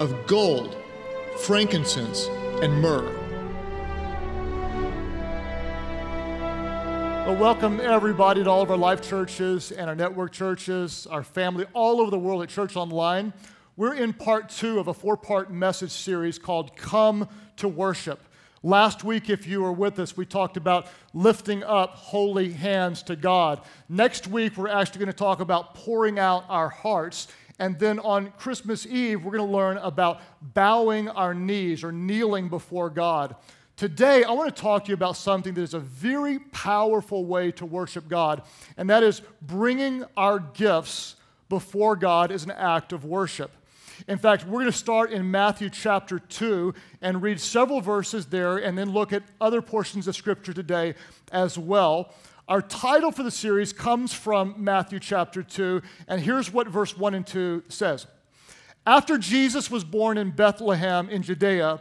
of gold, frankincense, and myrrh. Well, welcome everybody to all of our life churches and our network churches, our family all over the world at Church Online. We're in part two of a four part message series called Come to Worship. Last week, if you were with us, we talked about lifting up holy hands to God. Next week, we're actually going to talk about pouring out our hearts. And then on Christmas Eve, we're going to learn about bowing our knees or kneeling before God. Today, I want to talk to you about something that is a very powerful way to worship God, and that is bringing our gifts before God as an act of worship. In fact, we're going to start in Matthew chapter 2 and read several verses there and then look at other portions of Scripture today as well. Our title for the series comes from Matthew chapter 2, and here's what verse 1 and 2 says After Jesus was born in Bethlehem in Judea,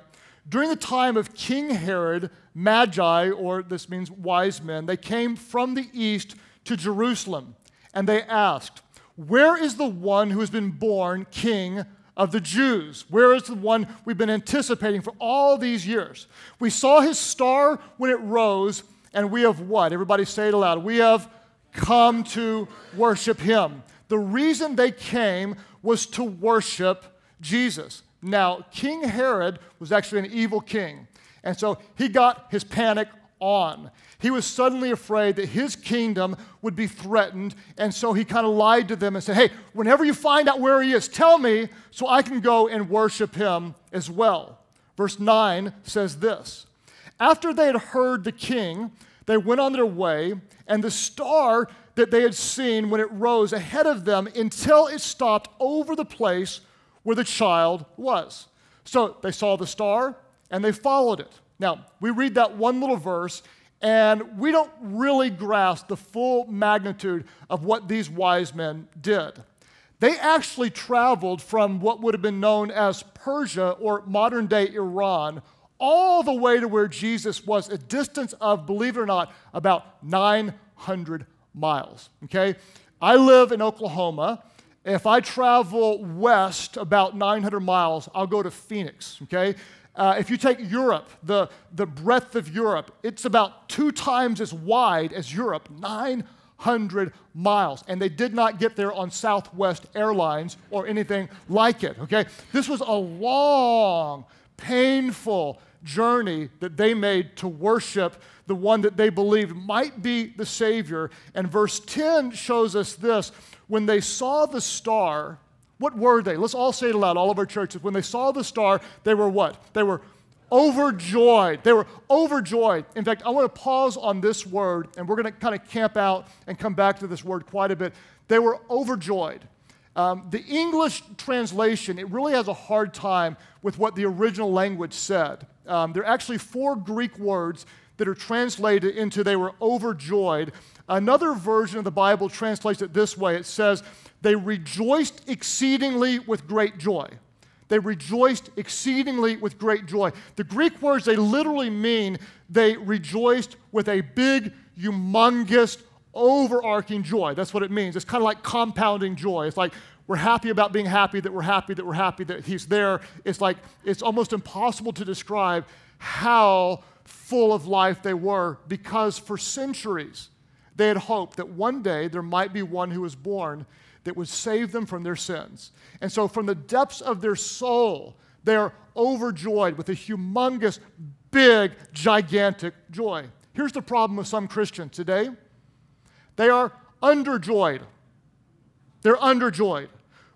during the time of King Herod, Magi, or this means wise men, they came from the east to Jerusalem, and they asked, Where is the one who has been born king of the Jews. Where is the one we've been anticipating for all these years? We saw his star when it rose, and we have what? Everybody say it aloud. We have come to worship him. The reason they came was to worship Jesus. Now, King Herod was actually an evil king, and so he got his panic on. He was suddenly afraid that his kingdom would be threatened, and so he kind of lied to them and said, Hey, whenever you find out where he is, tell me so I can go and worship him as well. Verse 9 says this After they had heard the king, they went on their way, and the star that they had seen when it rose ahead of them until it stopped over the place where the child was. So they saw the star and they followed it. Now, we read that one little verse, and we don't really grasp the full magnitude of what these wise men did. They actually traveled from what would have been known as Persia or modern day Iran all the way to where Jesus was, a distance of, believe it or not, about 900 miles. Okay? I live in Oklahoma. If I travel west about 900 miles, I'll go to Phoenix. Okay? Uh, if you take Europe, the, the breadth of Europe, it's about two times as wide as Europe, 900 miles. And they did not get there on Southwest Airlines or anything like it, okay? This was a long, painful journey that they made to worship the one that they believed might be the Savior. And verse 10 shows us this when they saw the star, what were they? Let's all say it aloud, all of our churches. When they saw the star, they were what? They were overjoyed. They were overjoyed. In fact, I want to pause on this word, and we're going to kind of camp out and come back to this word quite a bit. They were overjoyed. Um, the English translation, it really has a hard time with what the original language said. Um, there are actually four Greek words that are translated into they were overjoyed. Another version of the Bible translates it this way it says, they rejoiced exceedingly with great joy. They rejoiced exceedingly with great joy. The Greek words, they literally mean they rejoiced with a big, humongous, overarching joy. That's what it means. It's kind of like compounding joy. It's like we're happy about being happy, that we're happy, that we're happy, that He's there. It's like it's almost impossible to describe how full of life they were because for centuries they had hoped that one day there might be one who was born that would save them from their sins. And so, from the depths of their soul, they're overjoyed with a humongous, big, gigantic joy. Here's the problem with some Christians today they are underjoyed. They're underjoyed.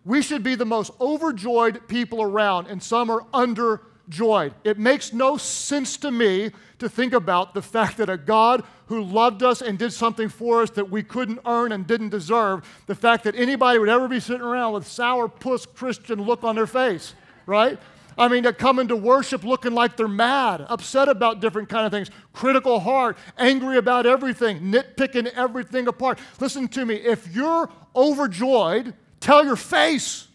We should be the most overjoyed people around, and some are underjoyed. It makes no sense to me to think about the fact that a God who loved us and did something for us that we couldn't earn and didn't deserve, the fact that anybody would ever be sitting around with sour puss Christian look on their face, right? I mean, to come into worship looking like they're mad, upset about different kind of things, critical heart, angry about everything, nitpicking everything apart. Listen to me. If you're overjoyed, tell your face.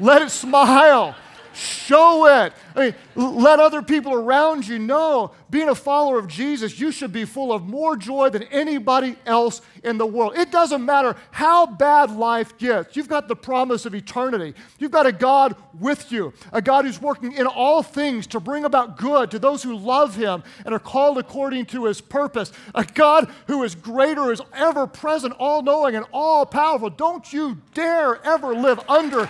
Let it smile. Show it. I mean, let other people around you know, being a follower of Jesus, you should be full of more joy than anybody else in the world. It doesn't matter how bad life gets. You've got the promise of eternity. You've got a God with you, a God who's working in all things to bring about good to those who love him and are called according to his purpose, a God who is greater, is ever present, all knowing, and all powerful. Don't you dare ever live under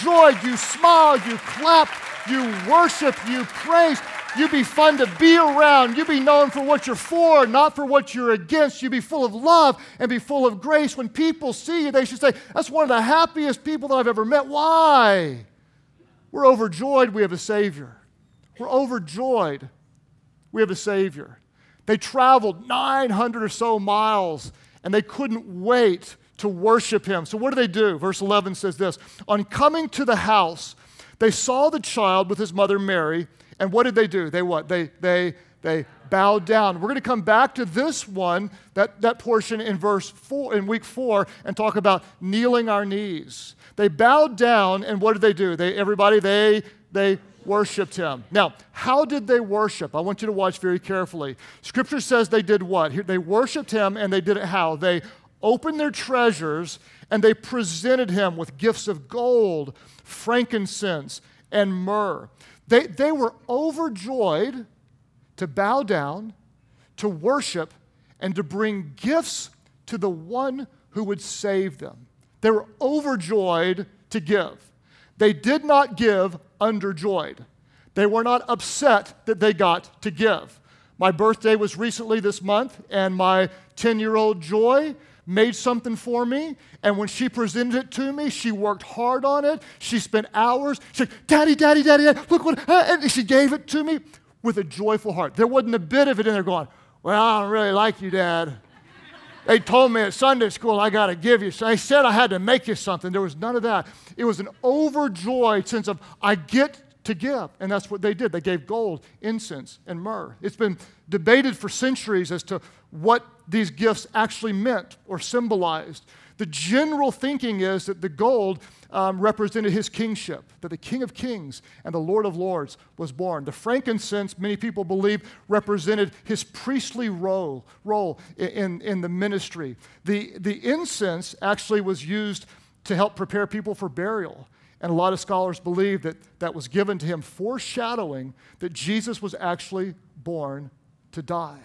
joy. You smile, you clap, you worship, you praise. You be fun to be around. You be known for what you're for, not for what you're against. You be full of love and be full of grace. When people see you, they should say, That's one of the happiest people that I've ever met. Why? We're overjoyed we have a Savior. We're overjoyed we have a Savior. They traveled 900 or so miles and they couldn't wait to worship Him. So, what do they do? Verse 11 says this On coming to the house, they saw the child with his mother Mary, and what did they do? They what? They they they bowed down. We're going to come back to this one, that, that portion in verse four, in week four, and talk about kneeling our knees. They bowed down, and what did they do? They everybody they they worshiped him. Now, how did they worship? I want you to watch very carefully. Scripture says they did what? They worshiped him, and they did it how? They opened their treasures and they presented him with gifts of gold, frankincense, and myrrh. They, they were overjoyed to bow down, to worship, and to bring gifts to the one who would save them. They were overjoyed to give. They did not give underjoyed. They were not upset that they got to give. My birthday was recently this month, and my 10 year old Joy made something for me, and when she presented it to me, she worked hard on it. She spent hours. She said, Daddy, Daddy, Daddy, Daddy look what, uh, and she gave it to me with a joyful heart. There wasn't a bit of it in there going, Well, I don't really like you, Dad. They told me at Sunday school I got to give you. So they said I had to make you something. There was none of that. It was an overjoyed sense of, I get to give. And that's what they did. They gave gold, incense, and myrrh. It's been debated for centuries as to what these gifts actually meant or symbolized. The general thinking is that the gold um, represented his kingship, that the King of Kings and the Lord of Lords was born. The frankincense, many people believe, represented his priestly role, role in, in the ministry. The, the incense actually was used to help prepare people for burial. And a lot of scholars believe that that was given to him, foreshadowing that Jesus was actually born to die.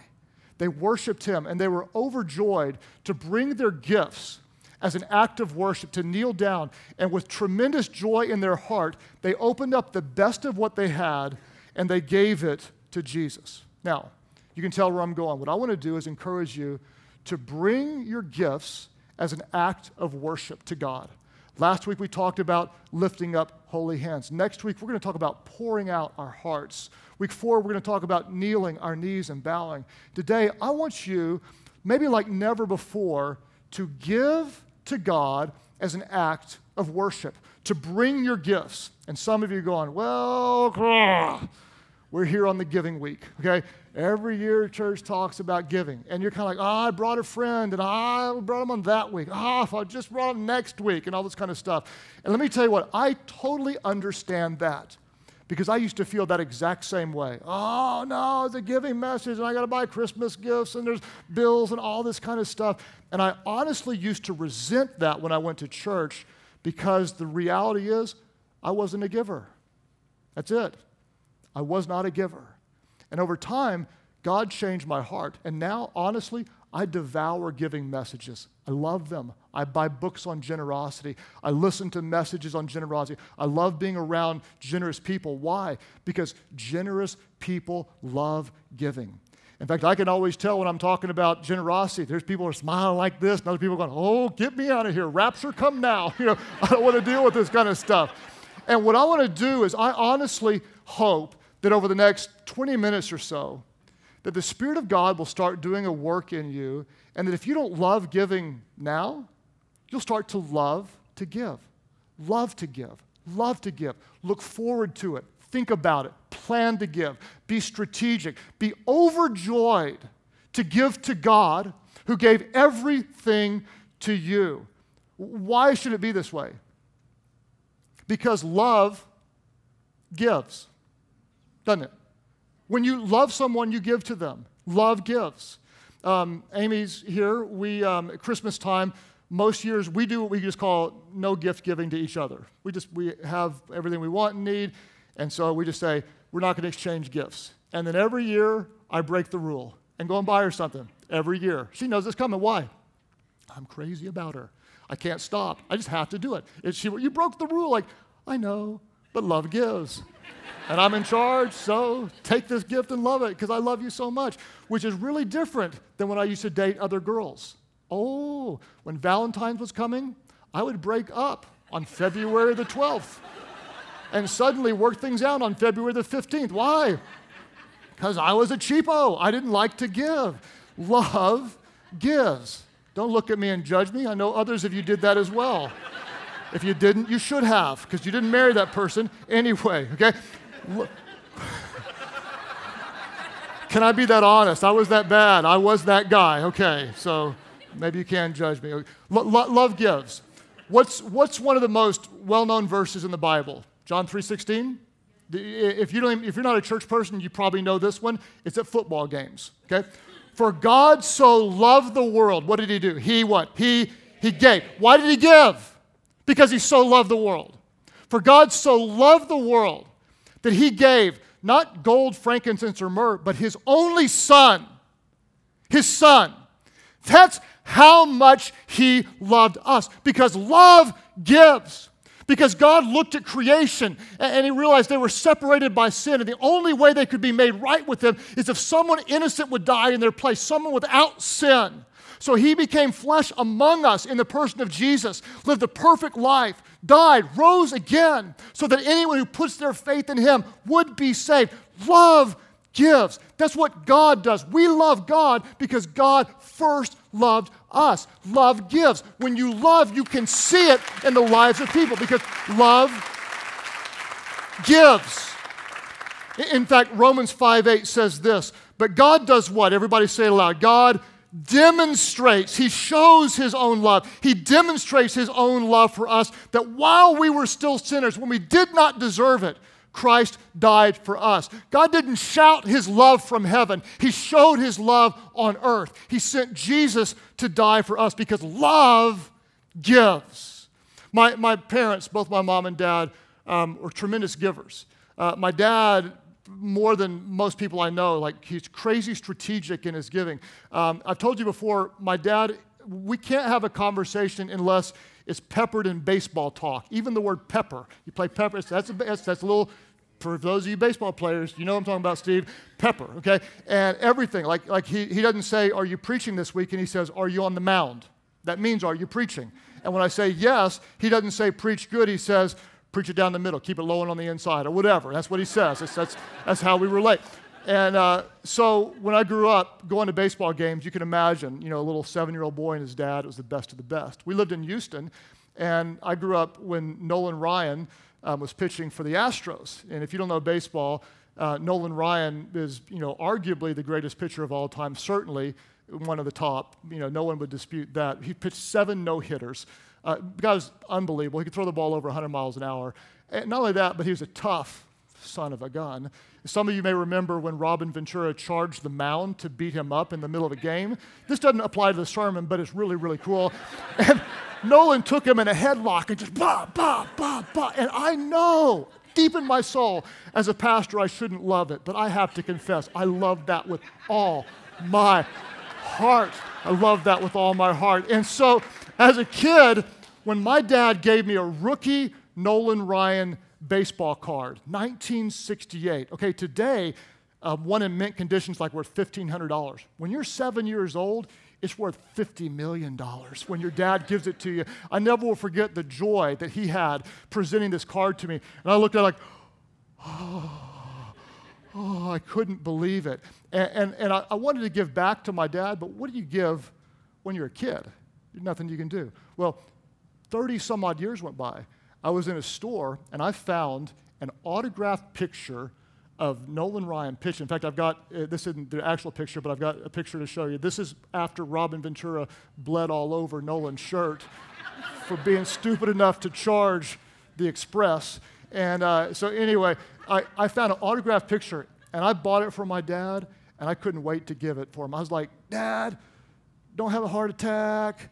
They worshiped him and they were overjoyed to bring their gifts as an act of worship, to kneel down. And with tremendous joy in their heart, they opened up the best of what they had and they gave it to Jesus. Now, you can tell where I'm going. What I want to do is encourage you to bring your gifts as an act of worship to God. Last week we talked about lifting up holy hands. Next week we're going to talk about pouring out our hearts. Week four we're going to talk about kneeling our knees and bowing. Today I want you, maybe like never before, to give to God as an act of worship, to bring your gifts. And some of you going, well, we're here on the giving week, okay? Every year, church talks about giving. And you're kind of like, oh, I brought a friend, and I brought him on that week. Oh, if I just brought him next week, and all this kind of stuff. And let me tell you what, I totally understand that because I used to feel that exact same way. Oh, no, it's a giving message, and I got to buy Christmas gifts, and there's bills, and all this kind of stuff. And I honestly used to resent that when I went to church because the reality is I wasn't a giver. That's it. I was not a giver. And over time, God changed my heart. And now, honestly, I devour giving messages. I love them. I buy books on generosity. I listen to messages on generosity. I love being around generous people. Why? Because generous people love giving. In fact, I can always tell when I'm talking about generosity. There's people who are smiling like this, and other people going, "Oh, get me out of here! Rapture, come now!" You know, I don't want to deal with this kind of stuff. And what I want to do is, I honestly hope that over the next 20 minutes or so, that the Spirit of God will start doing a work in you, and that if you don't love giving now, you'll start to love to give. Love to give. Love to give. Look forward to it. Think about it. Plan to give. Be strategic. Be overjoyed to give to God who gave everything to you. Why should it be this way? Because love gives, doesn't it? When you love someone, you give to them. Love gives. Um, Amy's here. We um, at Christmas time, most years we do what we just call no gift giving to each other. We just we have everything we want and need, and so we just say we're not going to exchange gifts. And then every year I break the rule and go and buy her something every year. She knows it's coming. Why? I'm crazy about her. I can't stop. I just have to do it. It's she, you broke the rule. Like, I know, but love gives. And I'm in charge, so take this gift and love it because I love you so much, which is really different than when I used to date other girls. Oh, when Valentine's was coming, I would break up on February the 12th and suddenly work things out on February the 15th. Why? Because I was a cheapo. I didn't like to give. Love gives. Don't look at me and judge me. I know others of you did that as well. If you didn't, you should have, because you didn't marry that person anyway, okay? Can I be that honest? I was that bad. I was that guy, okay? So maybe you can judge me. love gives. What's, what's one of the most well known verses in the Bible? John 3.16? If, you don't, if you're not a church person, you probably know this one. It's at football games, okay? For God so loved the world. What did he do? He what? He, he gave. Why did he give? Because he so loved the world. For God so loved the world that he gave not gold, frankincense, or myrrh, but his only son. His son. That's how much he loved us because love gives. Because God looked at creation and he realized they were separated by sin, and the only way they could be made right with him is if someone innocent would die in their place, someone without sin. So he became flesh among us in the person of Jesus, lived a perfect life, died, rose again, so that anyone who puts their faith in him would be saved. Love gives. That's what God does. We love God because God first loved us. Love gives. When you love, you can see it in the lives of people because love gives. In fact, Romans 5 8 says this, but God does what? Everybody say it aloud. God demonstrates, he shows his own love. He demonstrates his own love for us that while we were still sinners, when we did not deserve it, Christ died for us. God didn't shout his love from heaven, he showed his love on earth. He sent Jesus to die for us because love gives. My, my parents, both my mom and dad, um, were tremendous givers. Uh, my dad more than most people I know. Like, he's crazy strategic in his giving. Um, I've told you before, my dad, we can't have a conversation unless it's peppered in baseball talk. Even the word pepper. You play pepper, that's a, that's, that's a little, for those of you baseball players, you know I'm talking about, Steve. Pepper, okay? And everything. Like, like he, he doesn't say, Are you preaching this week? And he says, Are you on the mound? That means, Are you preaching? And when I say yes, he doesn't say preach good. He says, preach it down the middle, keep it low and on the inside, or whatever. That's what he says. That's, that's, that's how we relate. And uh, so when I grew up going to baseball games, you can imagine, you know, a little seven year old boy and his dad was the best of the best. We lived in Houston, and I grew up when Nolan Ryan um, was pitching for the Astros. And if you don't know baseball, uh, Nolan Ryan is, you know, arguably the greatest pitcher of all time, certainly one of the top. You know, no one would dispute that. He pitched seven no hitters. Uh, the guy was unbelievable. He could throw the ball over 100 miles an hour. And not only that, but he was a tough son of a gun. Some of you may remember when Robin Ventura charged the mound to beat him up in the middle of a game. This doesn't apply to the sermon, but it's really, really cool. And Nolan took him in a headlock and just bah, bah, bah, bah. And I know deep in my soul, as a pastor, I shouldn't love it, but I have to confess, I love that with all my heart. I love that with all my heart. And so, as a kid, when my dad gave me a rookie Nolan Ryan baseball card, 1968. Okay, today, uh, one in mint conditions like worth $1,500. When you're seven years old, it's worth $50 million when your dad gives it to you. I never will forget the joy that he had presenting this card to me. And I looked at it like, oh, oh I couldn't believe it. And, and, and I, I wanted to give back to my dad, but what do you give when you're a kid? There's nothing you can do. Well, 30 some odd years went by. I was in a store and I found an autographed picture of Nolan Ryan pitching. In fact, I've got uh, this isn't the actual picture, but I've got a picture to show you. This is after Robin Ventura bled all over Nolan's shirt for being stupid enough to charge the Express. And uh, so, anyway, I, I found an autographed picture and I bought it for my dad, and I couldn't wait to give it for him. I was like, Dad, don't have a heart attack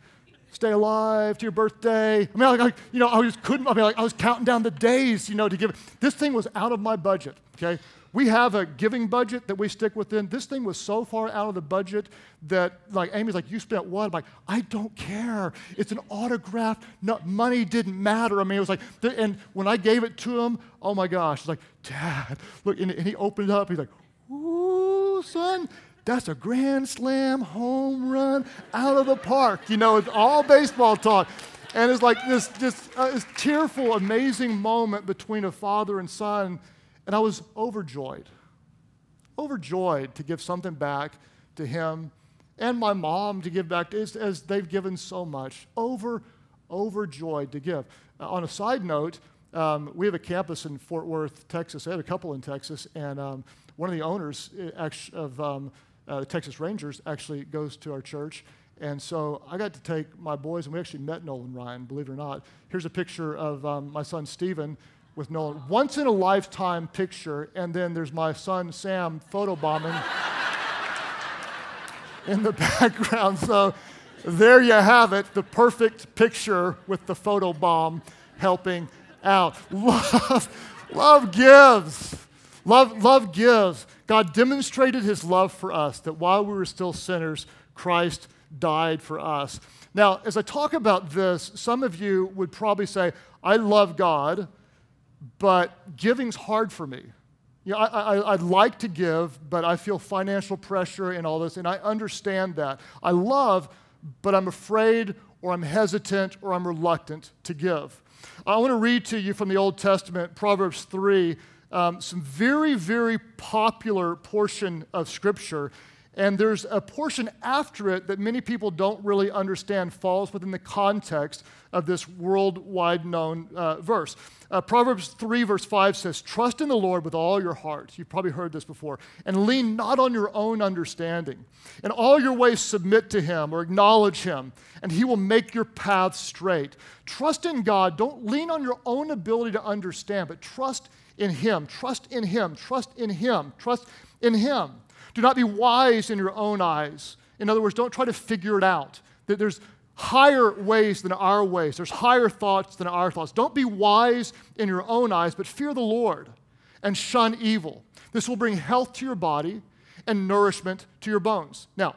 stay alive to your birthday. I mean, like, I, you know, I just couldn't, I mean, like, I was counting down the days, you know, to give. This thing was out of my budget, okay? We have a giving budget that we stick within. This thing was so far out of the budget that, like, Amy's like, you spent what? I'm like, I don't care. It's an autograph. No, money didn't matter. I mean, it was like, and when I gave it to him, oh my gosh, it's like, Dad, look, and, and he opened it up. He's like, ooh, son, that's a grand slam home run out of the park. You know, it's all baseball talk. And it's like this just uh, this tearful, amazing moment between a father and son. And I was overjoyed, overjoyed to give something back to him and my mom to give back as, as they've given so much. Over, overjoyed to give. Uh, on a side note, um, we have a campus in Fort Worth, Texas. I have a couple in Texas, and um, one of the owners uh, of um, uh, the Texas Rangers, actually goes to our church. And so I got to take my boys, and we actually met Nolan Ryan, believe it or not. Here's a picture of um, my son Stephen with Nolan. Once in a lifetime picture, and then there's my son Sam photobombing in the background. So there you have it, the perfect picture with the photobomb helping out. Love, love gives. Love, love gives. God demonstrated his love for us, that while we were still sinners, Christ died for us. Now, as I talk about this, some of you would probably say, I love God, but giving's hard for me. You know, I, would like to give, but I feel financial pressure and all this, and I understand that. I love, but I'm afraid or I'm hesitant or I'm reluctant to give. I want to read to you from the Old Testament, Proverbs 3, um, some very, very popular portion of Scripture. And there's a portion after it that many people don't really understand, falls within the context of this worldwide known uh, verse. Uh, Proverbs 3, verse 5 says, Trust in the Lord with all your heart. You've probably heard this before. And lean not on your own understanding. In all your ways, submit to Him or acknowledge Him, and He will make your paths straight. Trust in God. Don't lean on your own ability to understand, but trust in Him. Trust in Him. Trust in Him. Trust in Him. Do not be wise in your own eyes. In other words, don't try to figure it out. There's higher ways than our ways, there's higher thoughts than our thoughts. Don't be wise in your own eyes, but fear the Lord and shun evil. This will bring health to your body and nourishment to your bones. Now,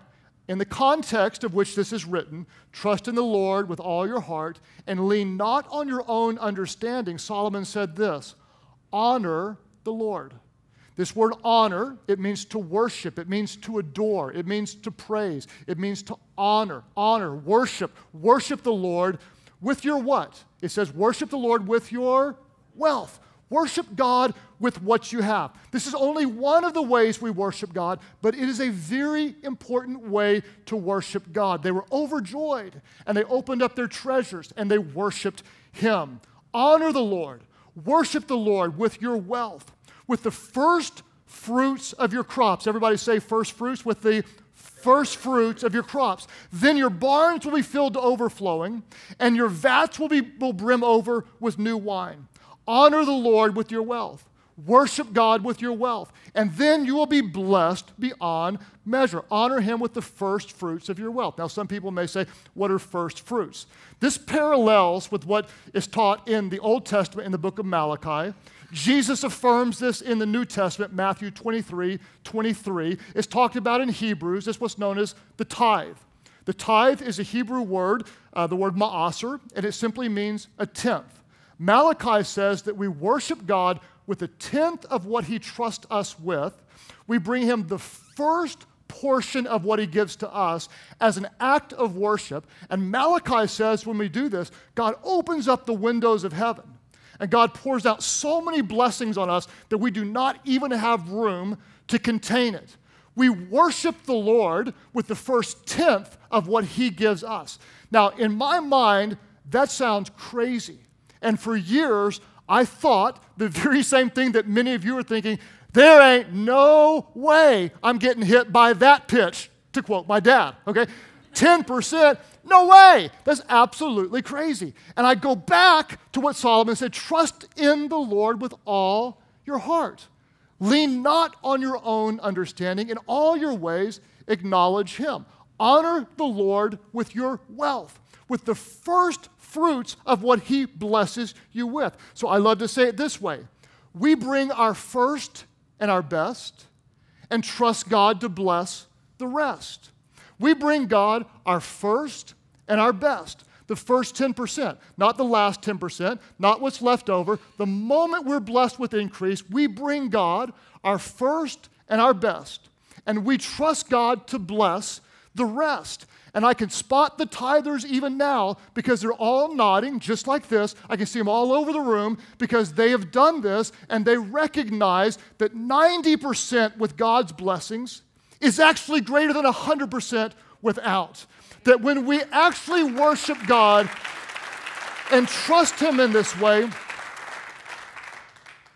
in the context of which this is written, trust in the Lord with all your heart and lean not on your own understanding. Solomon said this honor the Lord. This word honor, it means to worship, it means to adore, it means to praise, it means to honor, honor, worship. Worship the Lord with your what? It says worship the Lord with your wealth. Worship God with what you have. This is only one of the ways we worship God, but it is a very important way to worship God. They were overjoyed and they opened up their treasures and they worshiped Him. Honor the Lord Worship the Lord with your wealth, with the first fruits of your crops. Everybody say first fruits with the first fruits of your crops. Then your barns will be filled to overflowing, and your vats will, be, will brim over with new wine. Honor the Lord with your wealth. Worship God with your wealth, and then you will be blessed beyond measure. Honor Him with the first fruits of your wealth. Now, some people may say, What are first fruits? This parallels with what is taught in the Old Testament in the book of Malachi. Jesus affirms this in the New Testament, Matthew 23 23. It's talked about in Hebrews. It's what's known as the tithe. The tithe is a Hebrew word, uh, the word ma'aser, and it simply means a tenth. Malachi says that we worship God with a tenth of what he trusts us with. We bring him the first portion of what he gives to us as an act of worship. And Malachi says when we do this, God opens up the windows of heaven. And God pours out so many blessings on us that we do not even have room to contain it. We worship the Lord with the first tenth of what he gives us. Now, in my mind, that sounds crazy. And for years, I thought the very same thing that many of you are thinking there ain't no way I'm getting hit by that pitch, to quote my dad, okay? 10%, no way. That's absolutely crazy. And I go back to what Solomon said trust in the Lord with all your heart. Lean not on your own understanding. In all your ways, acknowledge him. Honor the Lord with your wealth, with the first fruits of what he blesses you with. So I love to say it this way we bring our first and our best and trust God to bless the rest. We bring God our first and our best. The first 10%, not the last 10%, not what's left over. The moment we're blessed with increase, we bring God our first and our best. And we trust God to bless the rest. And I can spot the tithers even now because they're all nodding just like this. I can see them all over the room because they have done this and they recognize that 90% with God's blessings is actually greater than 100% without. That when we actually worship God and trust Him in this way,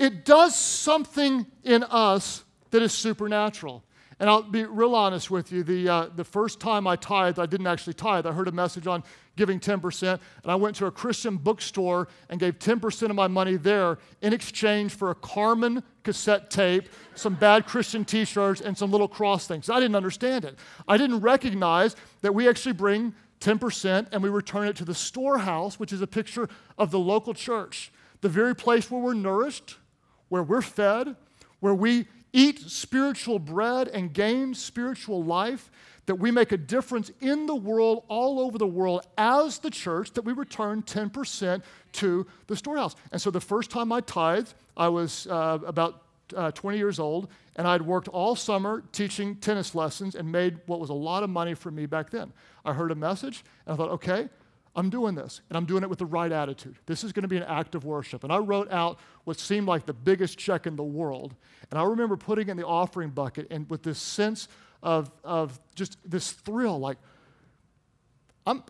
it does something in us that is supernatural. And I'll be real honest with you. The, uh, the first time I tithed, I didn't actually tithe. I heard a message on giving 10%, and I went to a Christian bookstore and gave 10% of my money there in exchange for a Carmen cassette tape, some bad Christian t shirts, and some little cross things. I didn't understand it. I didn't recognize that we actually bring 10% and we return it to the storehouse, which is a picture of the local church, the very place where we're nourished, where we're fed, where we eat spiritual bread and gain spiritual life, that we make a difference in the world, all over the world, as the church, that we return 10% to the storehouse. And so the first time I tithed, I was uh, about uh, 20 years old, and I'd worked all summer teaching tennis lessons and made what was a lot of money for me back then. I heard a message, and I thought, okay, I'm doing this, and I'm doing it with the right attitude. This is going to be an act of worship. And I wrote out what seemed like the biggest check in the world. And I remember putting in the offering bucket and with this sense of, of just this thrill, like, I'm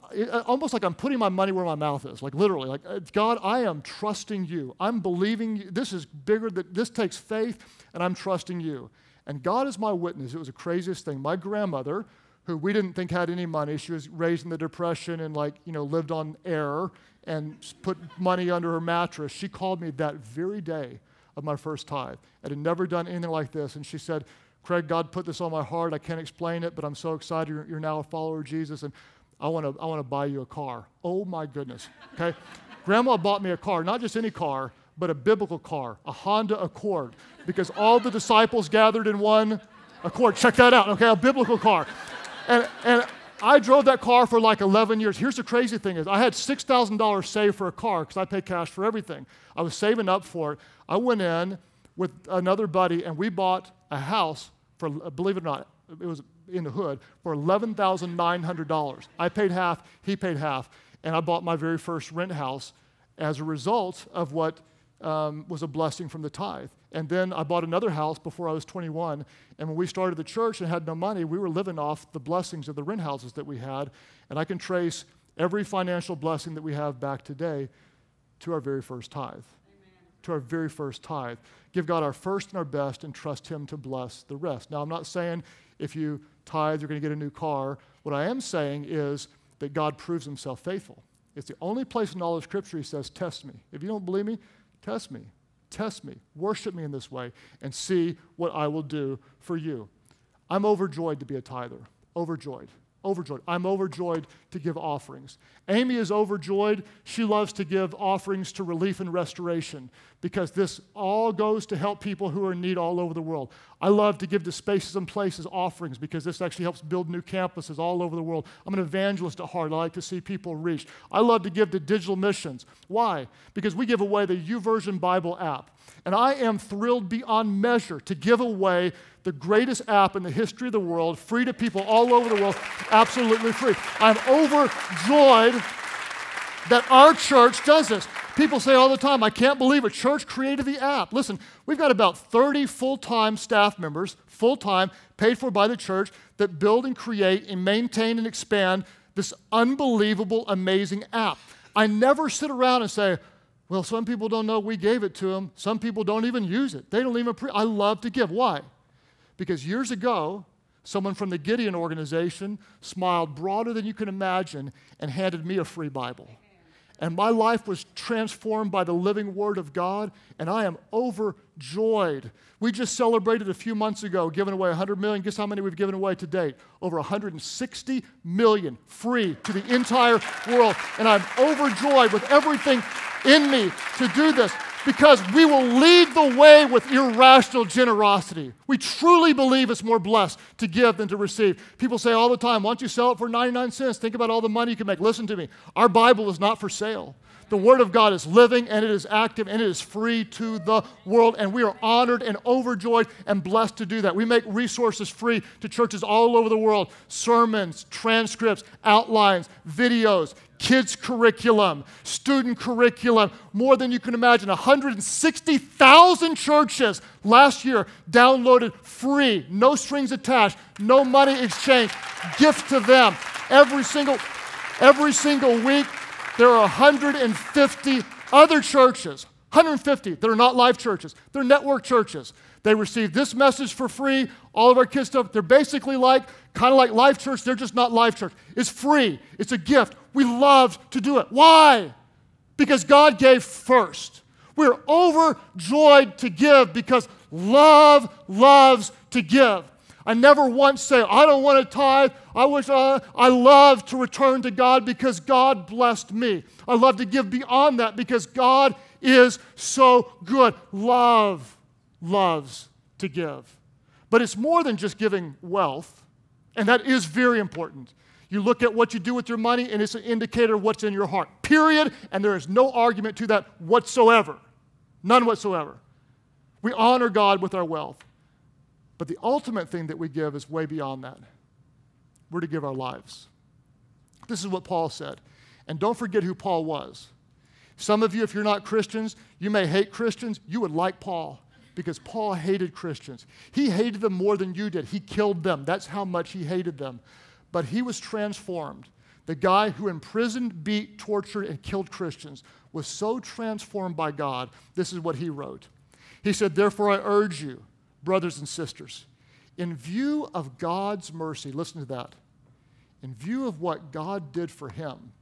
almost like I'm putting my money where my mouth is, like literally, like uh, God, I am trusting you. I'm believing you. This is bigger. That this takes faith, and I'm trusting you. And God is my witness. It was the craziest thing. My grandmother, who we didn't think had any money, she was raised in the depression and like you know lived on air and put money under her mattress. She called me that very day of my first tithe. I had never done anything like this, and she said, Craig, God put this on my heart. I can't explain it, but I'm so excited you're, you're now a follower of Jesus, and I want to I want to buy you a car. Oh my goodness. Okay, Grandma bought me a car, not just any car, but a biblical car, a Honda Accord, because all the disciples gathered in one Accord. Check that out. Okay, a biblical car, and and. I drove that car for like 11 years. Here's the crazy thing is I had $6,000 saved for a car because I pay cash for everything. I was saving up for it. I went in with another buddy and we bought a house for, believe it or not, it was in the hood, for $11,900. I paid half, he paid half, and I bought my very first rent house as a result of what um, was a blessing from the tithe. And then I bought another house before I was 21. And when we started the church and had no money, we were living off the blessings of the rent houses that we had. And I can trace every financial blessing that we have back today to our very first tithe to our very first tithe. Give God our first and our best and trust Him to bless the rest. Now, I'm not saying if you tithe, you're going to get a new car. What I am saying is that God proves Himself faithful. It's the only place in all of Scripture He says, Test me. If you don't believe me, test me. Test me. Worship me in this way and see what I will do for you. I'm overjoyed to be a tither. Overjoyed overjoyed. I'm overjoyed to give offerings. Amy is overjoyed. She loves to give offerings to relief and restoration because this all goes to help people who are in need all over the world. I love to give to Spaces and Places offerings because this actually helps build new campuses all over the world. I'm an evangelist at heart. I like to see people reached. I love to give to digital missions. Why? Because we give away the YouVersion Bible app. And I am thrilled beyond measure to give away the greatest app in the history of the world, free to people all over the world, absolutely free. I'm overjoyed that our church does this. People say all the time, I can't believe a church created the app. Listen, we've got about 30 full time staff members, full time, paid for by the church, that build and create and maintain and expand this unbelievable, amazing app. I never sit around and say, Well, some people don't know we gave it to them. Some people don't even use it. They don't even. Pre- I love to give. Why? Because years ago, someone from the Gideon organization smiled broader than you can imagine and handed me a free Bible. And my life was transformed by the living Word of God, and I am overjoyed. We just celebrated a few months ago giving away 100 million. Guess how many we've given away to date? Over 160 million free to the entire world. And I'm overjoyed with everything in me to do this because we will lead the way with irrational generosity. We truly believe it's more blessed to give than to receive. People say all the time, why don't you sell it for 99 cents? Think about all the money you can make. Listen to me. Our Bible is not for sale. The Word of God is living and it is active and it is free to the world. And we are honored and overjoyed and blessed to do that. We make resources free to churches all over the world sermons, transcripts, outlines, videos, kids' curriculum, student curriculum, more than you can imagine. 160,000 churches last year downloaded free, no strings attached, no money exchange, gift to them. Every single, every single week, there are 150 other churches, 150 that are not live churches, they're network churches. They receive this message for free, all of our kids' stuff. They're basically like, kind of like Life Church, they're just not Life Church. It's free, it's a gift. We love to do it. Why? Because God gave first. We're overjoyed to give because love loves to give. I never once say, I don't want to tithe. I wish uh, I love to return to God because God blessed me. I love to give beyond that because God is so good. Love loves to give. But it's more than just giving wealth, and that is very important. You look at what you do with your money, and it's an indicator of what's in your heart, period. And there is no argument to that whatsoever. None whatsoever. We honor God with our wealth. But the ultimate thing that we give is way beyond that. We're to give our lives. This is what Paul said. And don't forget who Paul was. Some of you, if you're not Christians, you may hate Christians. You would like Paul because Paul hated Christians. He hated them more than you did. He killed them. That's how much he hated them. But he was transformed. The guy who imprisoned, beat, tortured, and killed Christians was so transformed by God. This is what he wrote. He said, Therefore, I urge you, brothers and sisters, in view of God's mercy, listen to that, in view of what God did for him,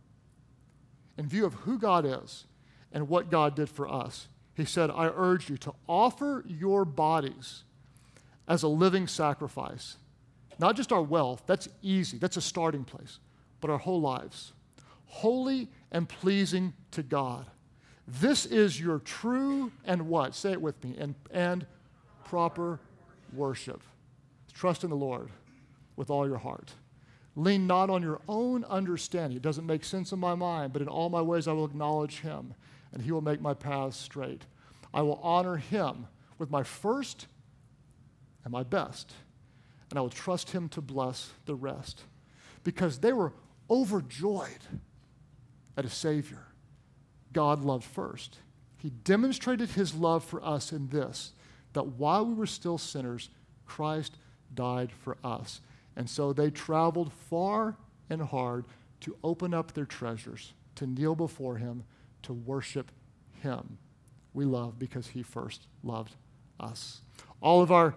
in view of who God is and what God did for us, he said, I urge you to offer your bodies as a living sacrifice. Not just our wealth, that's easy, that's a starting place, but our whole lives. Holy and pleasing to God. This is your true and what? Say it with me. And, and proper worship. Trust in the Lord with all your heart. Lean not on your own understanding. It doesn't make sense in my mind, but in all my ways I will acknowledge him and he will make my paths straight. I will honor him with my first and my best, and I will trust him to bless the rest because they were overjoyed at a Savior God loved first. He demonstrated his love for us in this that while we were still sinners, Christ died for us. And so they traveled far and hard to open up their treasures, to kneel before him, to worship him. We love because he first loved us. All of our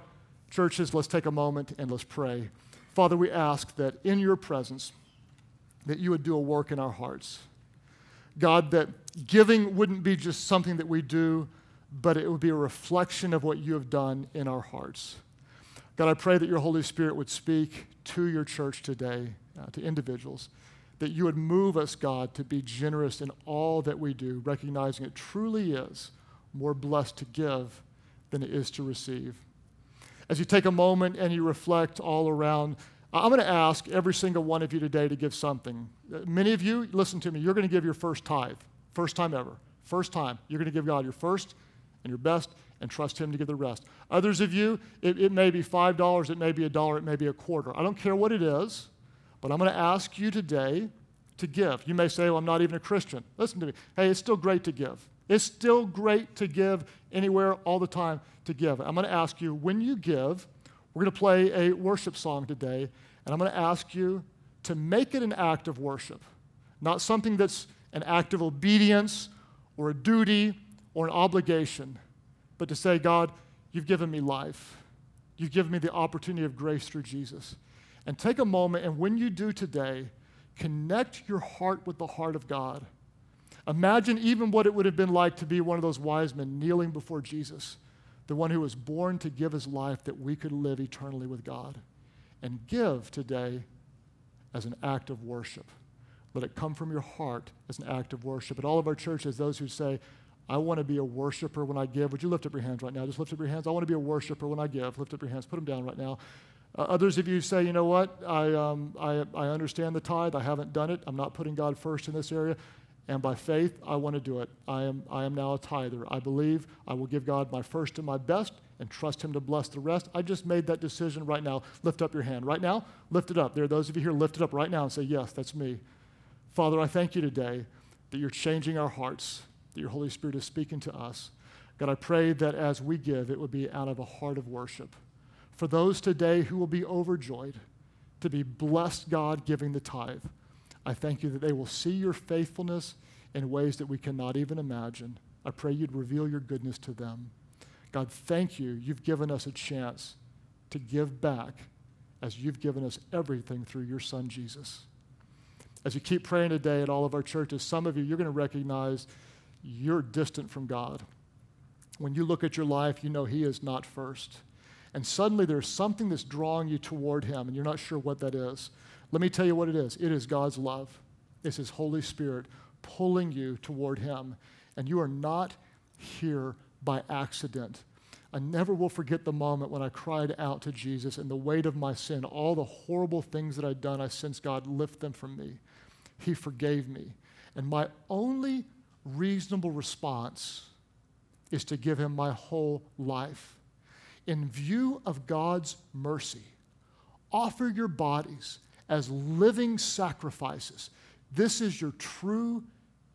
churches, let's take a moment and let's pray. Father, we ask that in your presence, that you would do a work in our hearts. God, that giving wouldn't be just something that we do, but it would be a reflection of what you have done in our hearts. God, I pray that your Holy Spirit would speak to your church today, uh, to individuals that you would move us, God, to be generous in all that we do, recognizing it truly is more blessed to give than it is to receive. As you take a moment and you reflect all around, I'm going to ask every single one of you today to give something. Uh, many of you, listen to me, you're going to give your first tithe, first time ever. First time. You're going to give God your first and your best and trust Him to give the rest. Others of you, it, it may be $5, it may be a dollar, it may be a quarter. I don't care what it is. But I'm going to ask you today to give. You may say, well, I'm not even a Christian. Listen to me. Hey, it's still great to give. It's still great to give anywhere, all the time to give. I'm going to ask you, when you give, we're going to play a worship song today, and I'm going to ask you to make it an act of worship, not something that's an act of obedience or a duty or an obligation, but to say, God, you've given me life. You've given me the opportunity of grace through Jesus. And take a moment, and when you do today, connect your heart with the heart of God. Imagine even what it would have been like to be one of those wise men kneeling before Jesus, the one who was born to give his life that we could live eternally with God. And give today as an act of worship. Let it come from your heart as an act of worship. At all of our churches, those who say, I want to be a worshiper when I give. Would you lift up your hands right now? Just lift up your hands. I want to be a worshiper when I give. Lift up your hands. Put them down right now. Uh, others of you say, you know what? I, um, I, I understand the tithe. I haven't done it. I'm not putting God first in this area. And by faith, I want to do it. I am, I am now a tither. I believe I will give God my first and my best and trust Him to bless the rest. I just made that decision right now. Lift up your hand. Right now, lift it up. There are those of you here, lift it up right now and say, Yes, that's me. Father, I thank you today that you're changing our hearts, that your Holy Spirit is speaking to us. God, I pray that as we give, it would be out of a heart of worship. For those today who will be overjoyed to be blessed, God, giving the tithe, I thank you that they will see your faithfulness in ways that we cannot even imagine. I pray you'd reveal your goodness to them. God, thank you. You've given us a chance to give back as you've given us everything through your Son, Jesus. As you keep praying today at all of our churches, some of you, you're going to recognize you're distant from God. When you look at your life, you know He is not first. And suddenly there's something that's drawing you toward Him, and you're not sure what that is. Let me tell you what it is it is God's love, it's His Holy Spirit pulling you toward Him. And you are not here by accident. I never will forget the moment when I cried out to Jesus and the weight of my sin, all the horrible things that I'd done, I sensed God lift them from me. He forgave me. And my only reasonable response is to give Him my whole life. In view of God's mercy, offer your bodies as living sacrifices. This is your true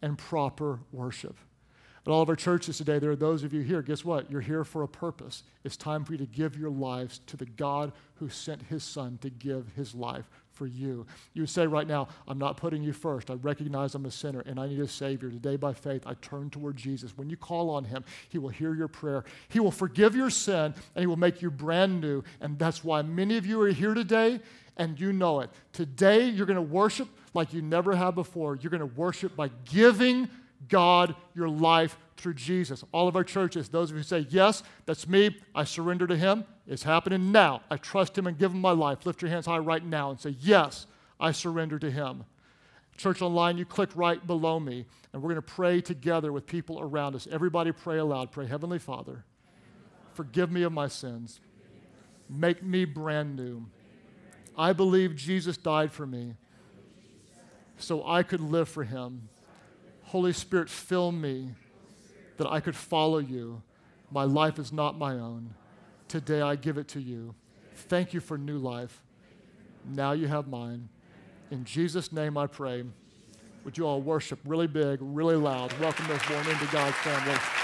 and proper worship. At all of our churches today, there are those of you here. Guess what? You're here for a purpose. It's time for you to give your lives to the God who sent his son to give his life for you. You say right now, I'm not putting you first. I recognize I'm a sinner and I need a Savior. Today, by faith, I turn toward Jesus. When you call on Him, He will hear your prayer. He will forgive your sin and He will make you brand new. And that's why many of you are here today and you know it. Today, you're going to worship like you never have before. You're going to worship by giving God your life through Jesus. All of our churches, those of you who say, Yes, that's me, I surrender to Him, it's happening now. I trust Him and give Him my life. Lift your hands high right now and say, Yes, I surrender to Him. Church Online, you click right below me, and we're going to pray together with people around us. Everybody pray aloud. Pray, Heavenly Father, forgive me of my sins, make me brand new. I believe Jesus died for me so I could live for him. Holy Spirit, fill me that I could follow you. My life is not my own. Today I give it to you. Thank you for new life. Now you have mine. In Jesus' name I pray. Would you all worship really big, really loud? Welcome those born into God's family.